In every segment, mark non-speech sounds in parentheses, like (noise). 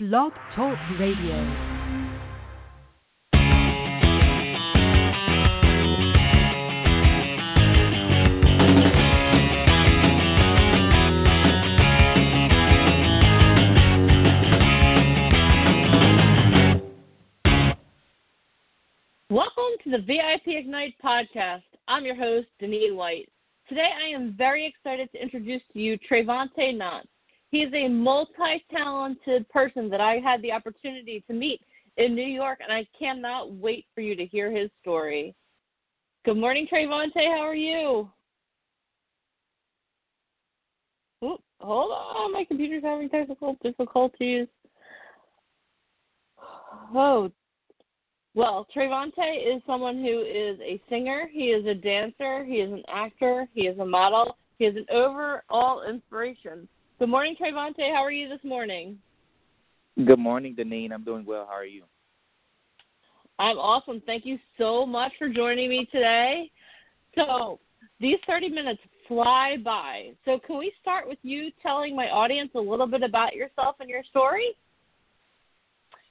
Blog Talk Radio. Welcome to the VIP Ignite podcast. I'm your host, Denise White. Today I am very excited to introduce to you Trevante Knott. He is a multi talented person that I had the opportunity to meet in New York, and I cannot wait for you to hear his story. Good morning, Trevante. How are you? Hold on, my computer's having technical difficulties. Oh, well, Trevante is someone who is a singer, he is a dancer, he is an actor, he is a model, he is an overall inspiration. Good morning, Trevante. How are you this morning? Good morning, Deneen. I'm doing well. How are you? I'm awesome. Thank you so much for joining me today. So, these 30 minutes fly by. So, can we start with you telling my audience a little bit about yourself and your story?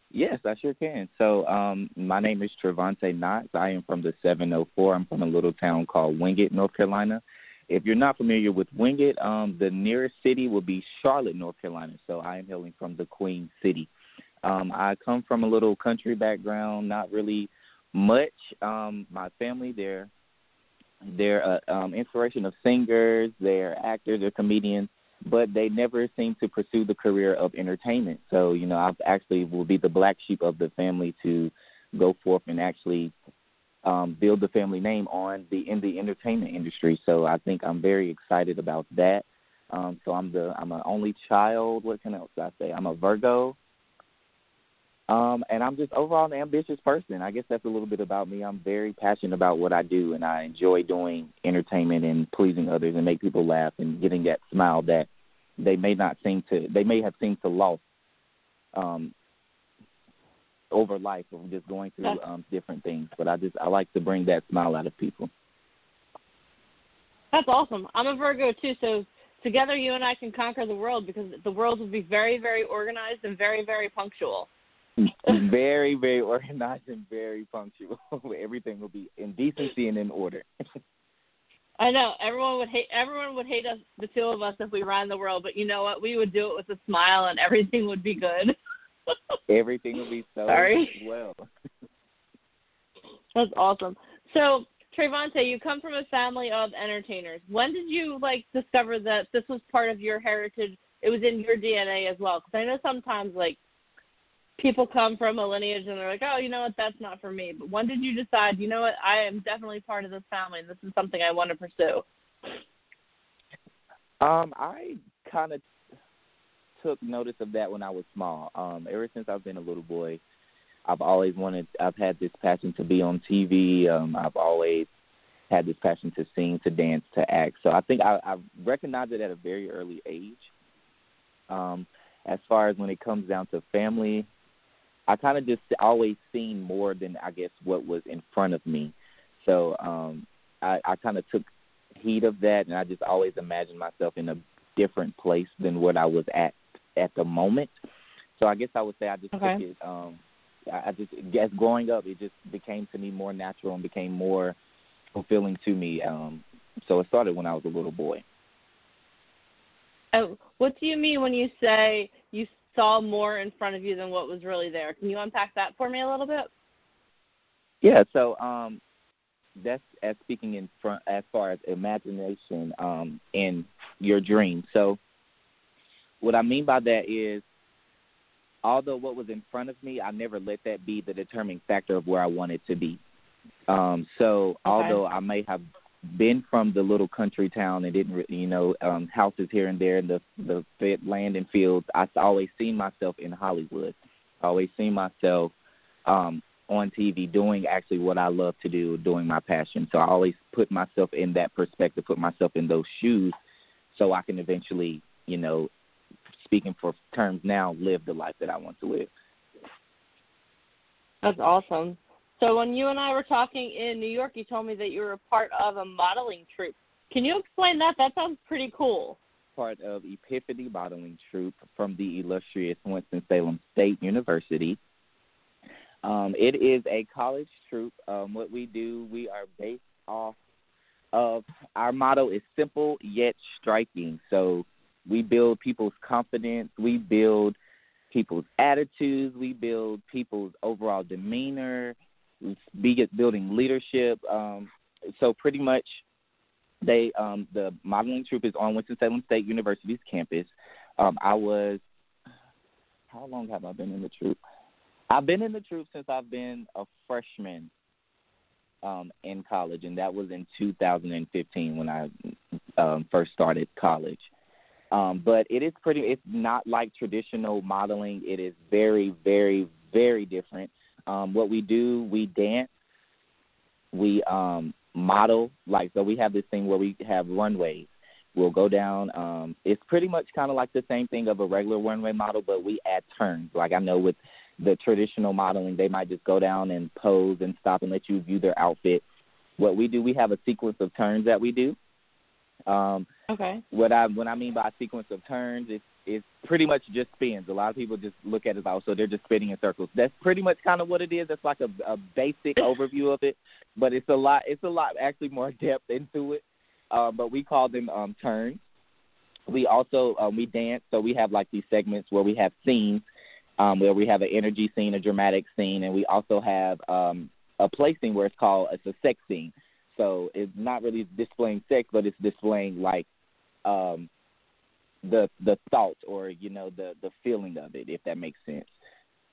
Yes, I sure can. So, um, my name is Trevante Knox. I am from the 704. I'm from a little town called Wingate, North Carolina. If you're not familiar with Wingate, um, the nearest city will be Charlotte, North Carolina. So I am hailing from the Queen City. Um, I come from a little country background, not really much. Um, my family, they're they're uh, um, inspiration of singers, they're actors, they're comedians, but they never seem to pursue the career of entertainment. So you know, I actually will be the black sheep of the family to go forth and actually um, build the family name on the in the entertainment industry. So I think I'm very excited about that. Um, so I'm the I'm an only child. What can else I say? I'm a Virgo. Um, and I'm just overall an ambitious person. I guess that's a little bit about me. I'm very passionate about what I do, and I enjoy doing entertainment and pleasing others and make people laugh and getting that smile that they may not seem to they may have seemed to lost um, over life of just going through um, different things. But I just I like to bring that smile out of people. That's awesome. I'm a Virgo too, so together you and I can conquer the world because the world will be very, very organized and very, very punctual. (laughs) very, (laughs) very organized and very punctual. (laughs) Everything will be in decency and in order. I know everyone would hate everyone would hate us, the two of us, if we ran the world. But you know what? We would do it with a smile, and everything would be good. Everything will be so Sorry. well. That's awesome. So, Trevante, you come from a family of entertainers. When did you like discover that this was part of your heritage? It was in your DNA as well. Because I know sometimes like people come from a lineage and they're like, oh, you know what, that's not for me. But when did you decide, you know what, I am definitely part of this family and this is something I want to pursue? Um, I kind of took notice of that when I was small. Um, ever since I've been a little boy, I've always wanted. I've had this passion to be on TV. Um, I've always had this passion to sing, to dance, to act. So I think I, I recognized it at a very early age. Um, as far as when it comes down to family, I kind of just always seen more than I guess what was in front of me. So um, I, I kind of took heed of that, and I just always imagined myself in a different place than what I was at at the moment. So I guess I would say I just okay. took it. Um, I just as growing up, it just became to me more natural and became more fulfilling to me. Um, so it started when I was a little boy. Oh, what do you mean when you say you saw more in front of you than what was really there? Can you unpack that for me a little bit? Yeah. So um, that's as speaking in front as far as imagination um, in your dream. So what I mean by that is, although what was in front of me, I never let that be the determining factor of where I wanted to be. Um, so okay. although I may have been from the little country town and didn't, you know, um, houses here and there in the the land and fields, I always seen myself in Hollywood. I always seen myself um, on TV doing actually what I love to do, doing my passion. So I always put myself in that perspective, put myself in those shoes, so I can eventually, you know, speaking for terms now, live the life that I want to live. That's awesome. So when you and I were talking in New York, you told me that you were a part of a modeling troupe. Can you explain that? That sounds pretty cool. part of Epiphany Modeling Troupe from the illustrious Winston-Salem State University. Um, it is a college troupe. Um, what we do, we are based off of our motto is simple yet striking. So we build people's confidence, we build people's attitudes, we build people's overall demeanor, we building leadership. Um, so pretty much, they um, the modeling troupe is on Winston Salem State University's campus. Um, I was how long have I been in the troupe? I've been in the troupe since I've been a freshman um, in college, and that was in 2015 when I um, first started college. Um, but it is pretty. It's not like traditional modeling. It is very, very, very different. Um, what we do, we dance, we um, model. Like so, we have this thing where we have runways. We'll go down. Um, it's pretty much kind of like the same thing of a regular runway model, but we add turns. Like I know with the traditional modeling, they might just go down and pose and stop and let you view their outfit. What we do, we have a sequence of turns that we do. Um, okay. What I what I mean by a sequence of turns is is pretty much just spins. A lot of people just look at it as so they're just spinning in circles. That's pretty much kind of what it is. That's like a, a basic (laughs) overview of it, but it's a lot. It's a lot actually more (laughs) depth into it. Uh, but we call them um, turns. We also um, we dance, so we have like these segments where we have scenes um, where we have an energy scene, a dramatic scene, and we also have um, a play scene where it's called it's a sex scene. So it's not really displaying sex, but it's displaying like um, the the thought or you know the the feeling of it, if that makes sense.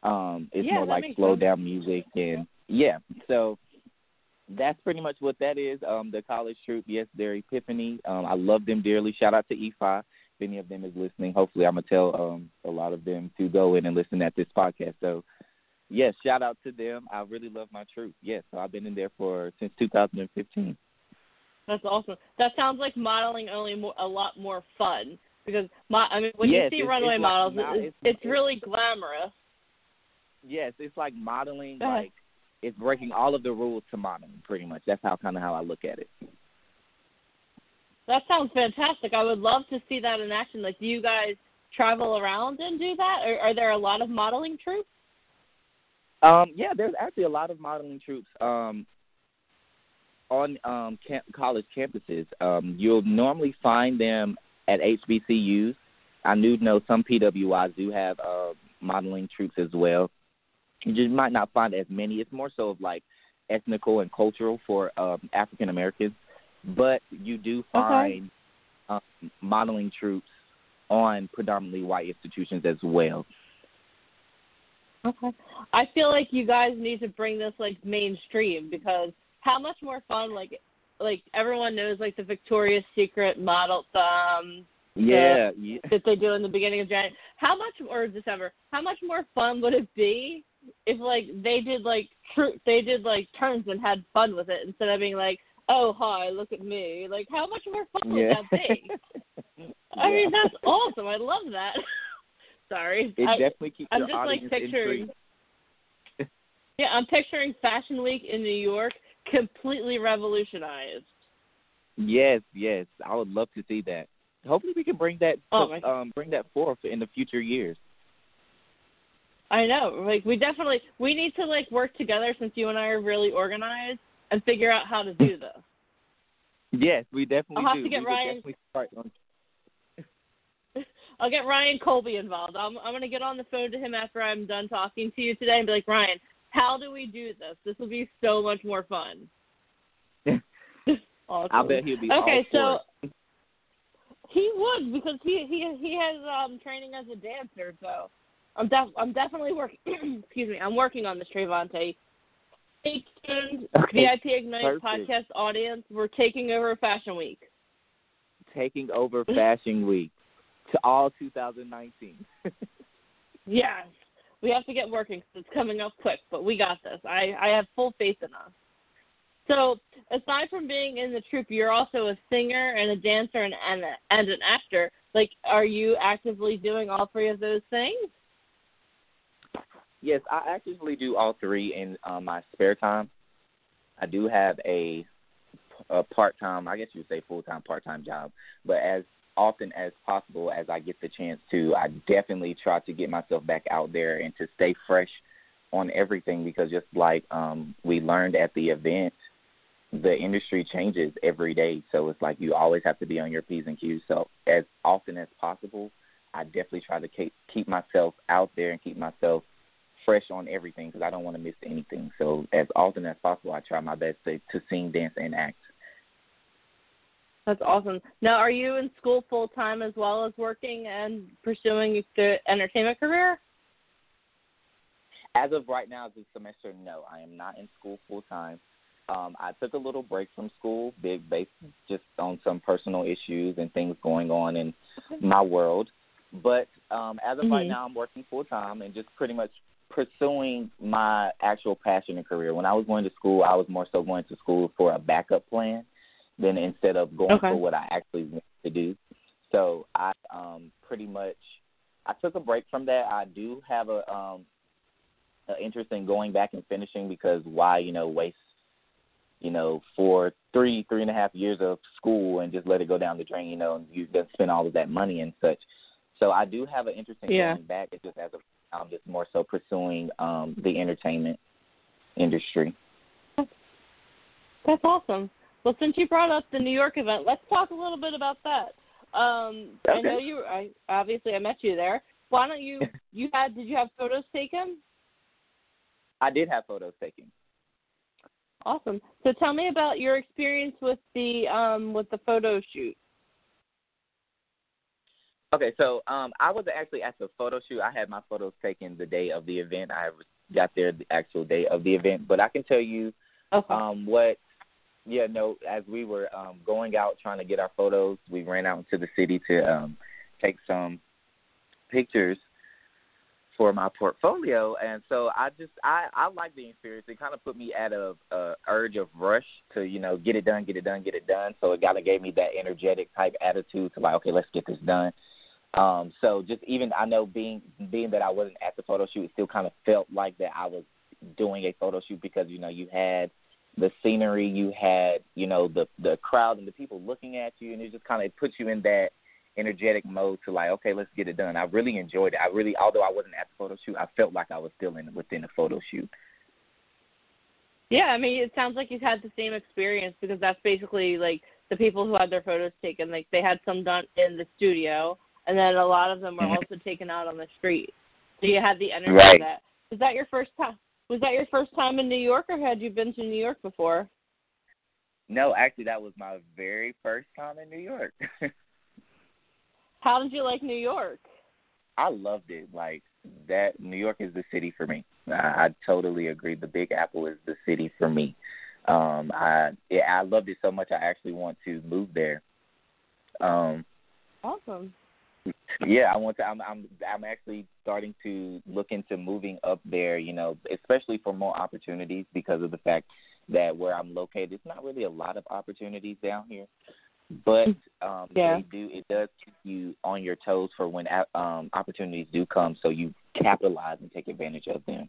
Um, it's yeah, more like slow sense. down music and yeah. So that's pretty much what that is. Um, the college troupe, yes, they're Epiphany. Um, I love them dearly. Shout out to EFI if any of them is listening. Hopefully, I'm gonna tell um, a lot of them to go in and listen at this podcast. So, yes, shout out to them. I really love my troupe. Yes, so I've been in there for since 2015. That's awesome. That sounds like modeling only more, a lot more fun because my I mean when yes, you see runway models, like, it's, it's, it's really glamorous. Yes, it's like modeling. Like it's breaking all of the rules to modeling. Pretty much. That's how kind of how I look at it. That sounds fantastic. I would love to see that in action. Like, do you guys travel around and do that? Or are there a lot of modeling troupes? Um, yeah, there's actually a lot of modeling troupes. um, on um, camp- college campuses. Um, you'll normally find them at HBCUs. I do know some PWIs do have uh, modeling troupes as well. You just might not find as many. It's more so of like ethnical and cultural for um, African Americans but you do find okay. um, modeling troupes on predominantly white institutions as well. Okay. I feel like you guys need to bring this like mainstream because how much more fun like like everyone knows like the Victoria's Secret model um yeah, the, yeah. that they do in the beginning of January. How much or December? How much more fun would it be if like they did like tr- they did like turns and had fun with it instead of being like oh hi, look at me. Like how much more fun yeah. would that be? (laughs) I mean that's awesome. I love that. (laughs) Sorry. It I, definitely keeps I'm just like picturing intrigued. (laughs) Yeah, I'm picturing Fashion Week in New York completely revolutionized. Yes, yes. I would love to see that. Hopefully we can bring that Oh, um bring that forth in the future years. I know. Like we definitely we need to like work together since you and I are really organized and figure out how to do (laughs) this. Yes, we definitely I'll have do. to get we Ryan- start on (laughs) I'll get Ryan Colby involved. I'm I'm gonna get on the phone to him after I'm done talking to you today and be like, Ryan, how do we do this? This will be so much more fun. (laughs) awesome. I bet he'll be Okay, so he would because he he he has um training as a dancer, so I'm def I'm definitely working (clears throat) excuse me, I'm working on this Trevante. Stay tuned, Okay, VIP Ignite perfect. podcast audience. We're taking over Fashion Week. taking over Fashion Week to all 2019. (laughs) Yes. We have to get working because it's coming up quick, but we got this. I, I have full faith in us. So, aside from being in the troupe, you're also a singer and a dancer and, and, a, and an actor. Like, are you actively doing all three of those things? Yes, I actively do all three in uh, my spare time. I do have a, a part time, I guess you would say full time, part time job. But as often as possible as I get the chance to, I definitely try to get myself back out there and to stay fresh on everything because just like um, we learned at the event, the industry changes every day. So it's like you always have to be on your P's and Q's. So as often as possible, I definitely try to keep, keep myself out there and keep myself fresh on everything because I don't want to miss anything. So as often as possible, I try my best to, to sing, dance, and act. That's awesome. Now, are you in school full time as well as working and pursuing the entertainment career? As of right now, this semester, no, I am not in school full time. Um, I took a little break from school, big based just on some personal issues and things going on in my world. But um, as of mm-hmm. right now, I'm working full time and just pretty much pursuing my actual passion and career. When I was going to school, I was more so going to school for a backup plan than instead of going okay. for what I actually want to do. So I um pretty much I took a break from that. I do have a um an interest in going back and finishing because why, you know, waste you know, for three, three and a half years of school and just let it go down the drain, you know, and you then spend all of that money and such. So I do have an interest in yeah. going back. It's just as a I'm just more so pursuing um the entertainment industry. That's awesome. Well, since you brought up the New York event, let's talk a little bit about that. Um, okay. I know you. I obviously I met you there. Why don't you? (laughs) You had? Did you have photos taken? I did have photos taken. Awesome. So tell me about your experience with the um, with the photo shoot. Okay, so um, I was actually at the photo shoot. I had my photos taken the day of the event. I got there the actual day of the event, but I can tell you okay. um, what yeah, no, as we were um, going out trying to get our photos, we ran out into the city to um, take some pictures for my portfolio, and so I just I I like the experience. It kind of put me at a, a urge of rush to you know get it done, get it done, get it done. So it kind of gave me that energetic type attitude to like okay, let's get this done. Um, so just even I know being being that I wasn't at the photo shoot, it still kind of felt like that I was doing a photo shoot because you know you had the scenery you had, you know, the the crowd and the people looking at you, and it just kind of puts you in that energetic mode to like, okay, let's get it done. I really enjoyed it. I really, although I wasn't at the photo shoot, I felt like I was still in within the photo shoot. Yeah, I mean, it sounds like you've had the same experience because that's basically like the people who had their photos taken. Like they had some done in the studio, and then a lot of them were mm-hmm. also taken out on the street. So you had the energy right. of that. Was that your first time? Was that your first time in New York, or had you been to New York before? No, actually, that was my very first time in New York. (laughs) How did you like New York? I loved it. Like that, New York is the city for me. I, I totally agree. The Big Apple is the city for me. Um, I yeah, I loved it so much. I actually want to move there. Um, awesome yeah, I want to. I'm I'm I'm actually starting to look into moving up there. You know, especially for more opportunities because of the fact that where I'm located, it's not really a lot of opportunities down here. But um, yeah. they do. It does keep you on your toes for when um, opportunities do come, so you capitalize and take advantage of them.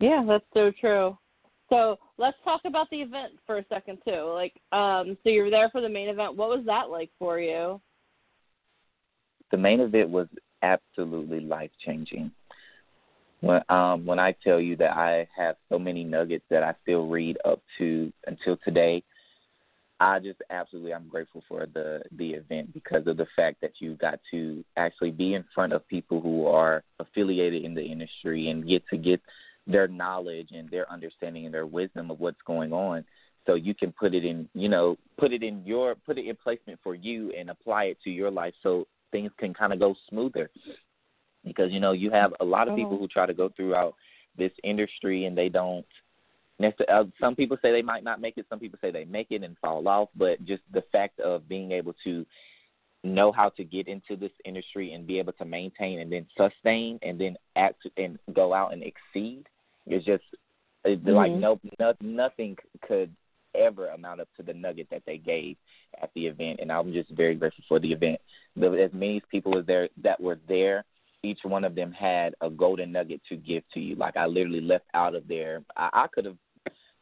Yeah, that's so true. So let's talk about the event for a second too. Like, um, so you were there for the main event. What was that like for you? The main event was absolutely life changing. When um when I tell you that I have so many nuggets that I still read up to until today, I just absolutely I'm grateful for the the event because of the fact that you got to actually be in front of people who are affiliated in the industry and get to get their knowledge and their understanding and their wisdom of what's going on so you can put it in you know put it in your put it in placement for you and apply it to your life so things can kind of go smoother because you know you have a lot of people mm-hmm. who try to go throughout this industry and they don't necessarily. Uh, some people say they might not make it. Some people say they make it and fall off. But just the fact of being able to know how to get into this industry and be able to maintain and then sustain and then act and go out and exceed is just mm-hmm. like no, no nothing could ever amount up to the nugget that they gave at the event, and I'm just very grateful for the event. As many people as there that were there, each one of them had a golden nugget to give to you. Like I literally left out of there. I, I could have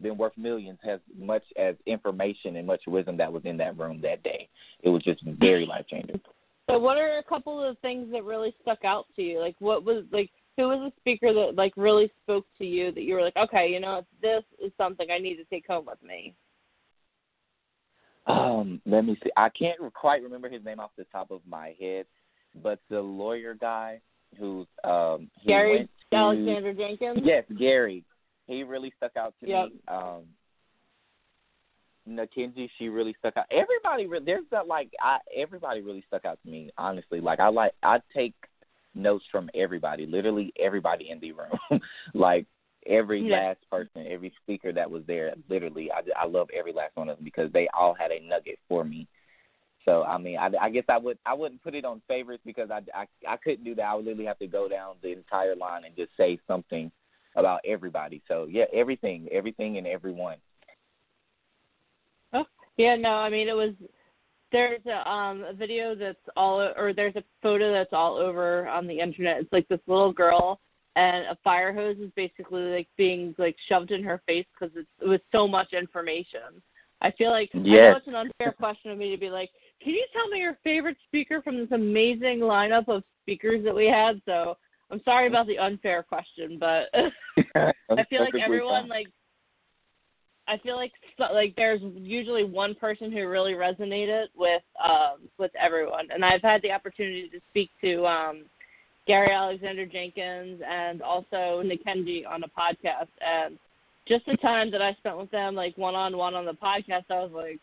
been worth millions as much as information and much wisdom that was in that room that day. It was just very life changing. So, what are a couple of things that really stuck out to you? Like, what was like who was a speaker that like really spoke to you that you were like, okay, you know, this is something I need to take home with me? Um, let me see. I can't quite remember his name off the top of my head, but the lawyer guy who's um he Gary to, Alexander Jenkins. Yes, Gary. He really stuck out to Yep. me. Um Nakenji, she really stuck out. Everybody, there's that like, I everybody really stuck out to me. Honestly, like I like I take notes from everybody, literally everybody in the room, (laughs) like every Yeah. last person, every speaker that was there. Literally, I I love every last one of them because they all had a nugget for me. So I mean, I, I guess I would I wouldn't put it on favorites because I, I I couldn't do that. I would literally have to go down the entire line and just say something about everybody. So yeah, everything, everything, and everyone. Oh yeah, no, I mean it was. There's a um a video that's all or there's a photo that's all over on the internet. It's like this little girl and a fire hose is basically like being like shoved in her face because it was so much information. I feel like I know Yes. it's an unfair question of me to be like, can you tell me your favorite speaker from this amazing lineup of speakers that we had? So I'm sorry about the unfair question, but (laughs) (laughs) I feel like everyone like I feel like so, like there's usually one person who really resonated with um with everyone. And I've had the opportunity to speak to um Gary Alexander Jenkins and also Nikenji on a podcast. And just the time that I spent with them like one on one on the podcast I was like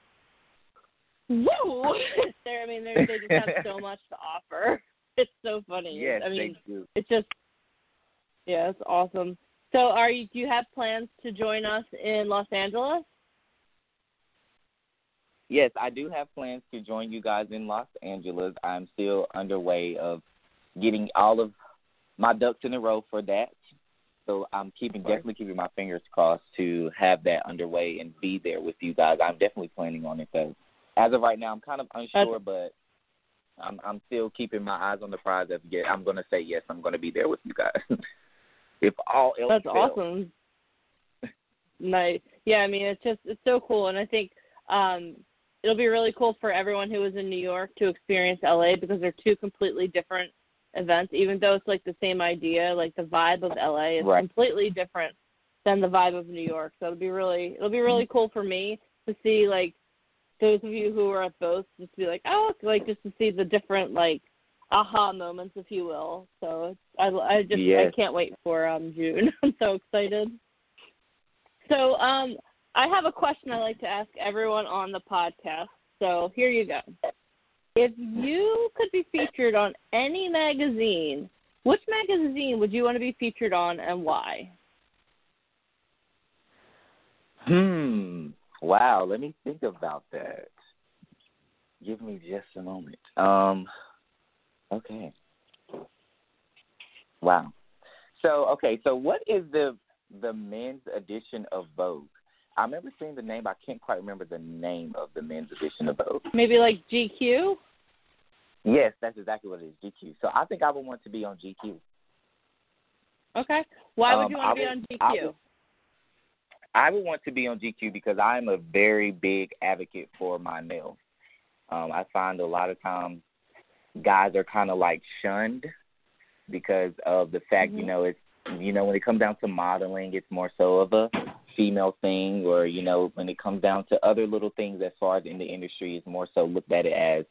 whoa (laughs) I mean they they just have so much to offer. (laughs) It's so funny. Yes, I mean thank you. it's just yeah, it's awesome. So, are you? Do you have plans to join us in Los Angeles? Yes, I do have plans to join you guys in Los Angeles. I'm still underway of getting all of my ducks in a row for that. So I'm keeping definitely keeping my fingers crossed to have that underway and be there with you guys. I'm definitely planning on it though. As of right now, I'm kind of unsure, but I'm I'm still keeping my eyes on the prize. Of yeah, I'm gonna say yes. I'm gonna be there with you guys. (laughs) if all else That's fails. awesome. Nice. Yeah, I mean, it's just it's so cool, and I think um, it'll be really cool for everyone who was in New York to experience LA because they're two completely different events. Even though it's like the same idea, like the vibe of LA is Right. completely different than the vibe of New York. So it'll be really it'll be really cool for me to see like those of you who are at both just to be like oh like just to see the different like aha moments if you will. So I I just I can't wait for um June. (laughs) I'm so excited. So um I have a question I like to ask everyone on the podcast. So here you go. If you could be featured on any magazine, which magazine would you want to be featured on and why? Hmm. Wow. Let me think about that. Give me just a moment. Um. Okay. Wow. So okay. So what is the the men's edition of Vogue? I remember seeing the name. I can't quite remember the name of the men's edition of Vogue. Maybe like GQ? Yes, that's exactly what it is. GQ. So I think I would want to be on GQ. Okay. Why would Um, you want I to be on I GQ? would- I would want to be on GQ because I'm a very big advocate for my males. Um, I find a lot of times guys are kind of like shunned because of the fact, you Mhm. know, it's you know when it comes down to modeling, it's more so of a female thing, or you know when it comes down to other little things as far as in the industry, it's more so looked at it as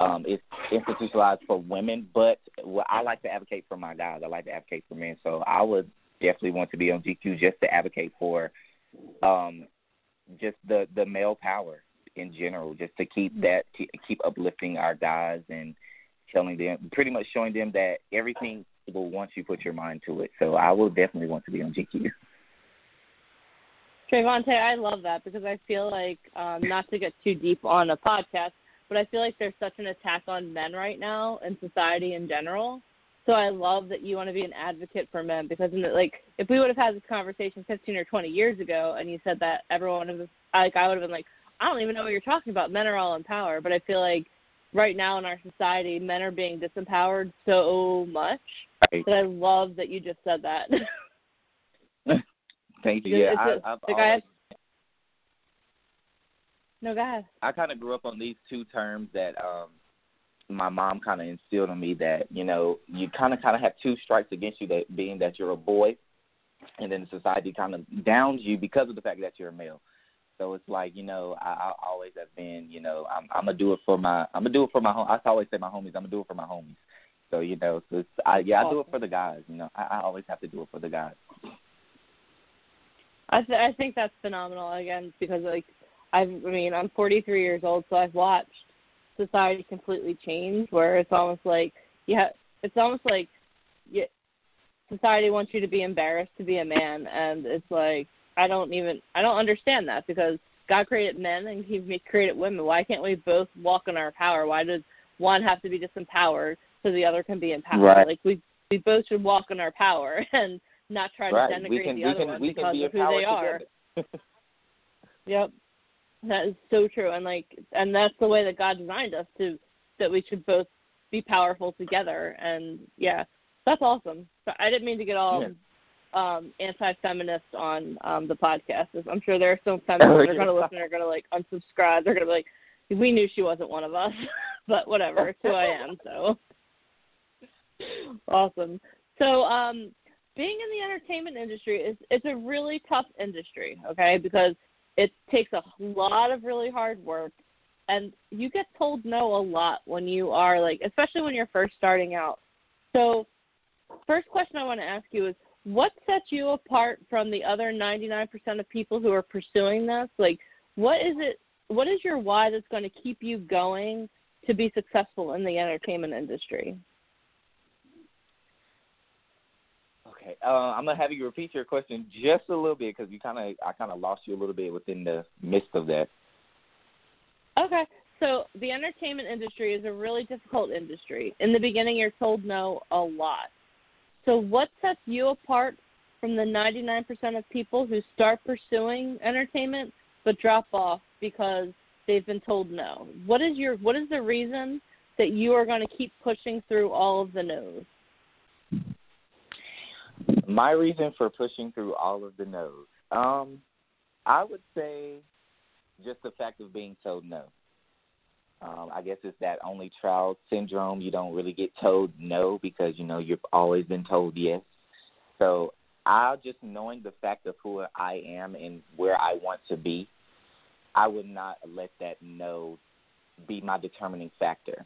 um, it's institutionalized for women. But well, I like to advocate for my guys. I like to advocate for men. So I would definitely want to be on GQ just to advocate for um, just the the male power in general, just to keep that keep, keep uplifting our guys and telling them, pretty much showing them that everything will once you put your mind to it. So I will definitely want to be on GQ. Trevante, I love that because I feel like um, not to get too deep on a podcast, but I feel like there's such an attack on men right now in society in general. So I love that you want to be an advocate for men because, in the, like, if we would have had this conversation 15 or 20 years ago, and you said that everyone was like, I would have been like, I don't even know what you're talking about. Men are all in power, but I feel like right now in our society, men are being disempowered so much Right. that I love that you just said that. (laughs) Thank you. Yeah, It's I, I've like I always, have- No, go ahead. I kind of grew up on these two terms that um my mom kind of instilled in me that you know you kind of kind of have two strikes against you that being that you're a boy, and then society kind of downs you because of the fact that you're a male. So it's like you know I, I always have been you know I'm I'm gonna do it for my I'm gonna do it for my home. I always say my homies I'm gonna do it for my homies. So you know so it's, I yeah I do it for the guys. You know I, I always have to do it for the guys. I th- I think that's phenomenal again because like I've I mean I'm 43 years old so I've watched society completely change where it's almost like yeah it's almost like yeah, society wants you to be embarrassed to be a man and it's like I don't even I don't understand that because God created men and He created women. Why can't we both walk in our power? Why does one have to be disempowered so the other can be empowered? Right. Like we we both should walk in our power (laughs) and not try right. to denigrate we can the we other can one we because be of who they empowered are. (laughs) Yep. That is so true. And like and that's the way that God designed us to that we should both be powerful together and yeah. That's awesome. So I didn't mean to get all um anti feminist on um the podcast. I'm sure there are some (laughs) feminists that are gonna listen are gonna like unsubscribe. They're gonna be like, We knew she wasn't one of us (laughs) but whatever, it's who I am, so (laughs) awesome. So um being in the entertainment industry is it's a really tough industry, okay? Because it takes a lot of really hard work and you get told no a lot when you are like especially when you're first starting out. So first question I want to ask you is what sets you apart from the other 99% of people who are pursuing this? Like what is it what is your why that's going to keep you going to be successful in the entertainment industry? Okay, uh, I'm gonna have you repeat your question just a little bit because you kind of I kind of lost you a little bit within the midst of that. Okay. So the entertainment industry is a really difficult industry. In the beginning, you're told no a lot. So what sets you apart from the 99% of people who start pursuing entertainment but drop off because they've been told no? What is your what is the reason that you are going to keep pushing through all of the no's? My reason for pushing through all of the no's, um, I would say, just the fact of being told no. Um, I guess it's that only child syndrome. You don't really get told no because you know you've always been told yes. So I just knowing the fact of who I am and where I want to be, I would not let that no be my determining factor.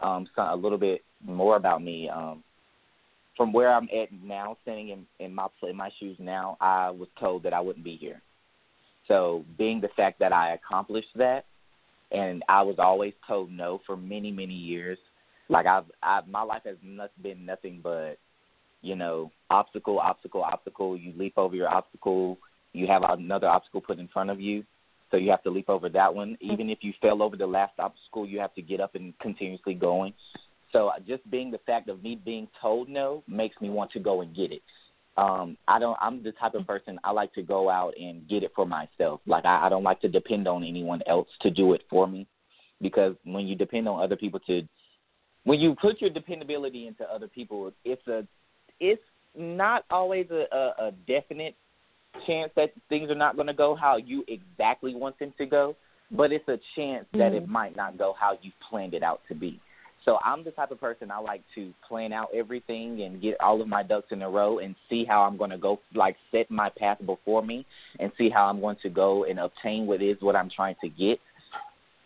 Um, so a little bit more about me. Um, from where I'm at now, standing in, in my in my shoes now, I was told that I wouldn't be here. So being the fact that I accomplished that, and I was always told no for many many years. Like I've, I've my life has not been nothing but, you know, obstacle, obstacle, obstacle. You leap over your obstacle. You have another obstacle put in front of you, so you have to leap over that one. Mm-hmm. Even if you fell over the last obstacle, you have to get up and continuously going. So just being the fact of me being told no makes me want to go and get it. Um, I don't. I'm the type of person I like to go out and get it for myself. Like I, I don't like to depend on anyone else to do it for me, because when you depend on other people to, when you put your dependability into other people, it's a, it's not always a, a, a definite chance that things are not going to go how you exactly want them to go, but it's a chance that it might not go how you planned it out to be. So I'm the type of person I like to plan out everything and get all of my ducks in a row and see how I'm going to go, like set my path before me and see how I'm going to go and obtain what is what I'm trying to get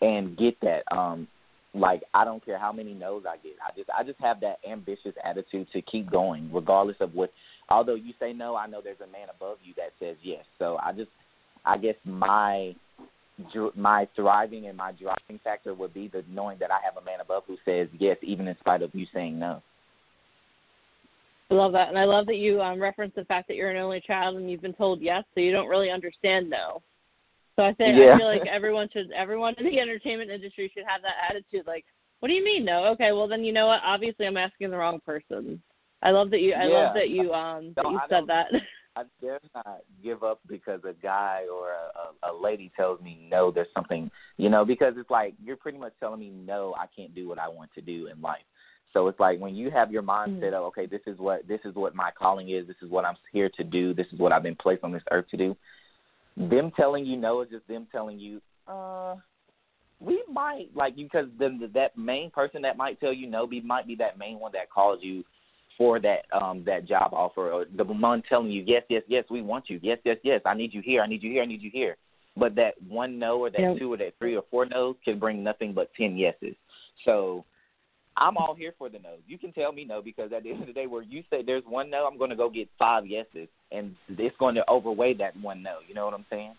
and get that. Um, like I don't care how many no's I get. I just I just have that ambitious attitude to keep going, regardless of what. Although you say no, I know there's a man above you that says yes. So I just, I guess my my thriving and my driving factor would be the knowing that I have a man above who says yes, even in spite of you saying no. I love that, and I love that you um, reference the fact that you're an only child and you've been told yes, so you don't really understand no. So I think Yeah. I feel like everyone should, everyone in the entertainment industry should have that attitude. Like, what do you mean no? Okay, well then you know what? Obviously, I'm asking the wrong person. I love that you. I love that you um that you I said don't- that. (laughs) I dare not give up because a guy or a, a, a lady tells me no. There's something, you know, because it's like you're pretty much telling me no. I can't do what I want to do in life. So it's like when you have your mindset Mm-hmm. of okay, this is what this is what my calling is. This is what I'm here to do. This is what I've been placed on this earth to do. Them telling you no is just them telling you, uh, we might like you because then that main person that might tell you no be might be that main one that calls you for that um that job offer or the one telling you yes yes yes we want you yes yes yes I need you here I need you here I need you here but that one no or that Yep. two or that three or four no's can bring nothing but ten yeses so I'm all here for the no. You can tell me no because at the end of the day, where you say there's one no, I'm going to go get five yeses, and it's going to overweigh that one no. You know what I'm saying?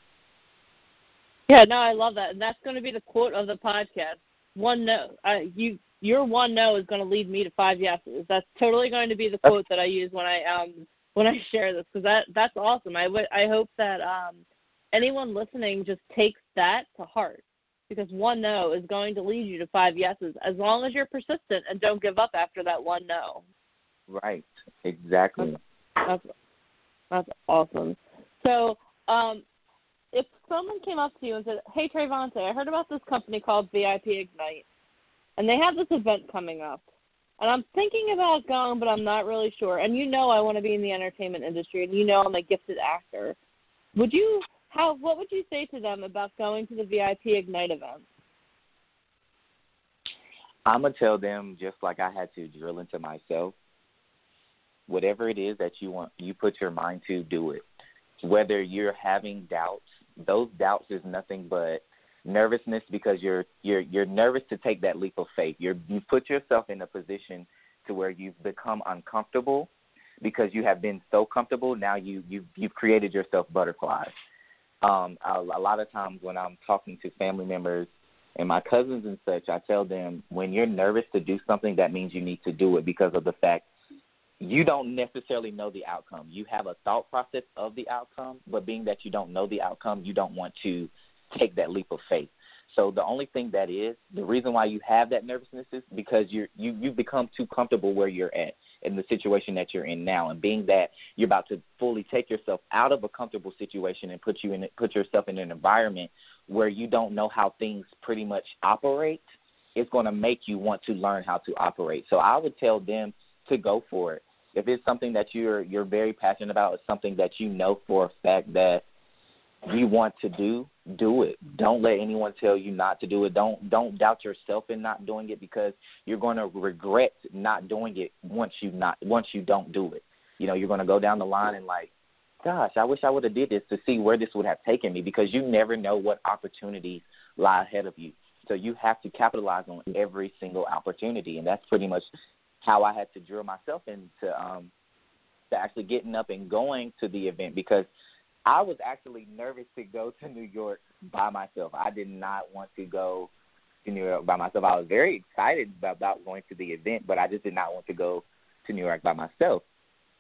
Yeah, no, I love that, and that's going to be the quote of the podcast. One no, uh, you your one no is going to lead me to five yeses. That's totally going to be the quote that I use when I um when I share this because that that's awesome. I would I hope that um anyone listening just takes that to heart because one no is going to lead you to five yeses as long as you're persistent and don't give up after that one no. Right. Exactly. That's that's awesome. So, um, if someone came up to you and said, "Hey, Trevante, I heard about this company called VIP Ignite, and they have this event coming up, and I'm thinking about going, but I'm not really sure. And you know, I want to be in the entertainment industry, and you know, I'm a gifted actor. Would you how? What would you say to them about going to the VIP Ignite event? I'm gonna tell them just like I had to drill into myself. Whatever it is that you want, you put your mind to, do it. Whether you're having doubts, those doubts is nothing but nervousness because you're you're you're nervous to take that leap of faith. You're you put yourself in a position to where you've become uncomfortable because you have been so comfortable. Now you you you've created yourself butterflies. Um, a, a lot of times when I'm talking to family members and my cousins and such, I tell them when you're nervous to do something, that means you need to do it because of the fact you don't necessarily know the outcome. You have a thought process of the outcome, but being that you don't know the outcome, you don't want to take that leap of faith. So the only thing that is the reason why you have that nervousness is because you're you you've become too comfortable where you're at in the situation that you're in now, and being that you're about to fully take yourself out of a comfortable situation and put you in put yourself in an environment where you don't know how things pretty much operate, it's going to make you want to learn how to operate. So I would tell them to go for it. If it's something that you're you're very passionate about, it's something that you know for a fact that you want to do, do it. Don't let anyone tell you not to do it. Don't don't doubt yourself in not doing it because you're going to regret not doing it once you not once you don't do it. You know, you're going to go down the line and like, gosh, I wish I would have did this to see where this would have taken me because you never know what opportunities lie ahead of you. So you have to capitalize on every single opportunity, and that's pretty much how I had to drill myself into um to actually getting up and going to the event because I was actually nervous to go to New York by myself. I did not want to go to New York by myself. I was very excited about going to the event, but I just did not want to go to New York by myself.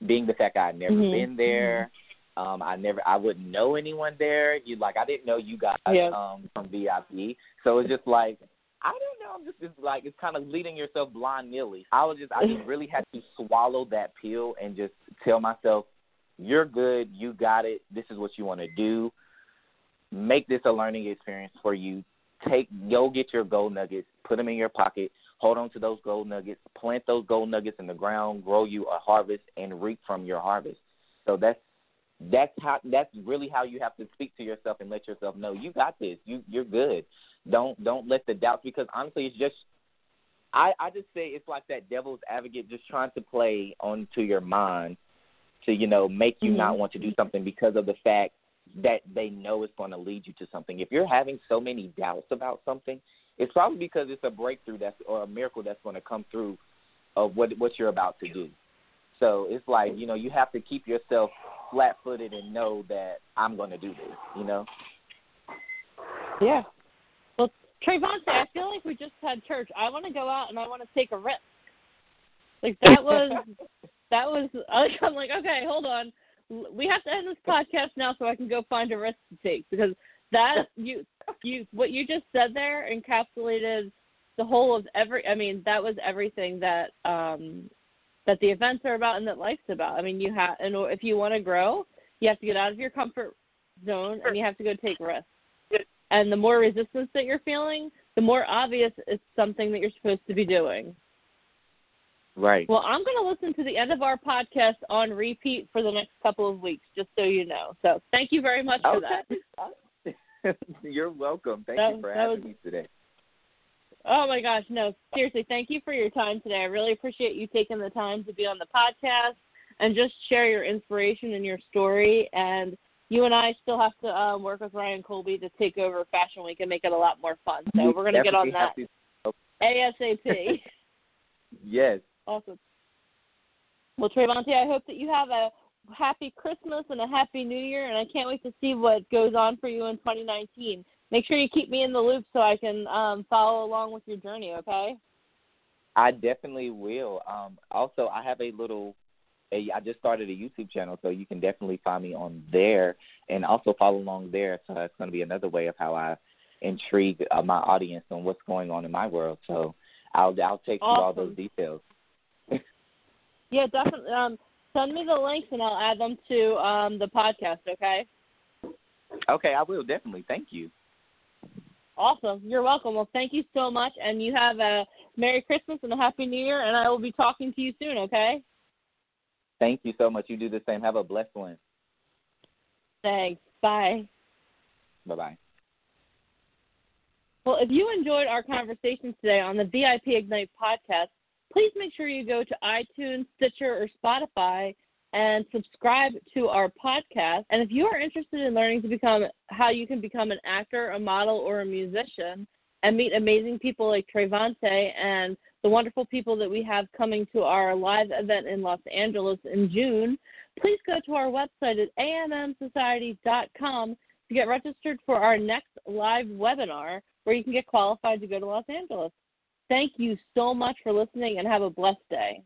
Being the fact I had never Mhm. been there, um, I never, I wouldn't know anyone there. You like, I didn't know you guys Yeah. um, from VIP, so it's just like I don't know. I'm just it's like it's kind of leading yourself blind nilly. I was just I just (laughs) really had to swallow that pill and just tell myself, "You're good. You got it. This is what you want to do. Make this a learning experience for you. Take go get your gold nuggets, put them in your pocket, hold on to those gold nuggets, plant those gold nuggets in the ground, grow you a harvest, and reap from your harvest. So that's that's how that's really how you have to speak to yourself and let yourself know you got this. You you're good. Don't don't let the doubts because honestly it's just I I just say it's like that devil's advocate just trying to play onto your mind to you know make you Mhm. not want to do something because of the fact that they know it's going to lead you to something. If you're having so many doubts about something, it's probably because it's a breakthrough that's or a miracle that's going to come through of what what you're about to do. So it's like you know you have to keep yourself flat-footed and know that I'm going to do this. You know. Yeah. Well, Trevante, I feel like we just had church. I want to go out and I want to take a risk. Like that was (laughs) that was. (laughs) I'm like, okay, hold on. We have to end this podcast now so I can go find a risk to take because that you you what you just said there encapsulated the whole of every. I mean, that was everything that um that the events are about and that life's about. I mean, you have and if you want to grow, you have to get out of your comfort zone and you have to go take risks. And the more resistance that you're feeling, the more obvious it's something that you're supposed to be doing. Right. Well, I'm going to listen to the end of our podcast on repeat for the next couple of weeks, just so you know. So thank you very much for that. (laughs) You're welcome. Thank That- you for having was- me today. Oh my gosh, no, seriously, thank you for your time today. I really appreciate you taking the time to be on the podcast and just share your inspiration and your story. And you and I still have to um, work with Ryan Colby to take over Fashion Week and make it a lot more fun. So we're going to get on that ASAP. (laughs) Yes. Awesome. Well, Trevante, I hope that you have a happy Christmas and a happy New Year, and I can't wait to see what goes on for you in 2019. Make sure you keep me in the loop so I can um, follow along with your journey. Okay. I definitely will. Um, also, I have a little. A, I just started a YouTube channel, so you can definitely find me on there, and also follow along there. So that's going to be another way of how I intrigue uh, my audience on what's going on in my world. So I'll I'll take you all those details. Yeah, definitely. Um, send me the links and I'll add them to um, the podcast. Okay. Okay, I will definitely. Thank you. Awesome. You're welcome. Well, thank you so much, and you have a Merry Christmas and a Happy New Year. And I will be talking to you soon. Okay. Thank you so much. You do the same. Have a blessed one. Thanks. Bye. Bye bye. Well, if you enjoyed our conversation today on the VIP Ignite podcast, please make sure you go to iTunes, Stitcher, or Spotify and subscribe to our podcast. And if you are interested in learning to become how you can become an actor, a model, or a musician and meet amazing people like Trevante and the wonderful people that we have coming to our live event in Los Angeles in June, please go to our website at ammsociety.com to get registered for our next live webinar where you can get qualified to go to Los Angeles. Thank you so much for listening and have a blessed day.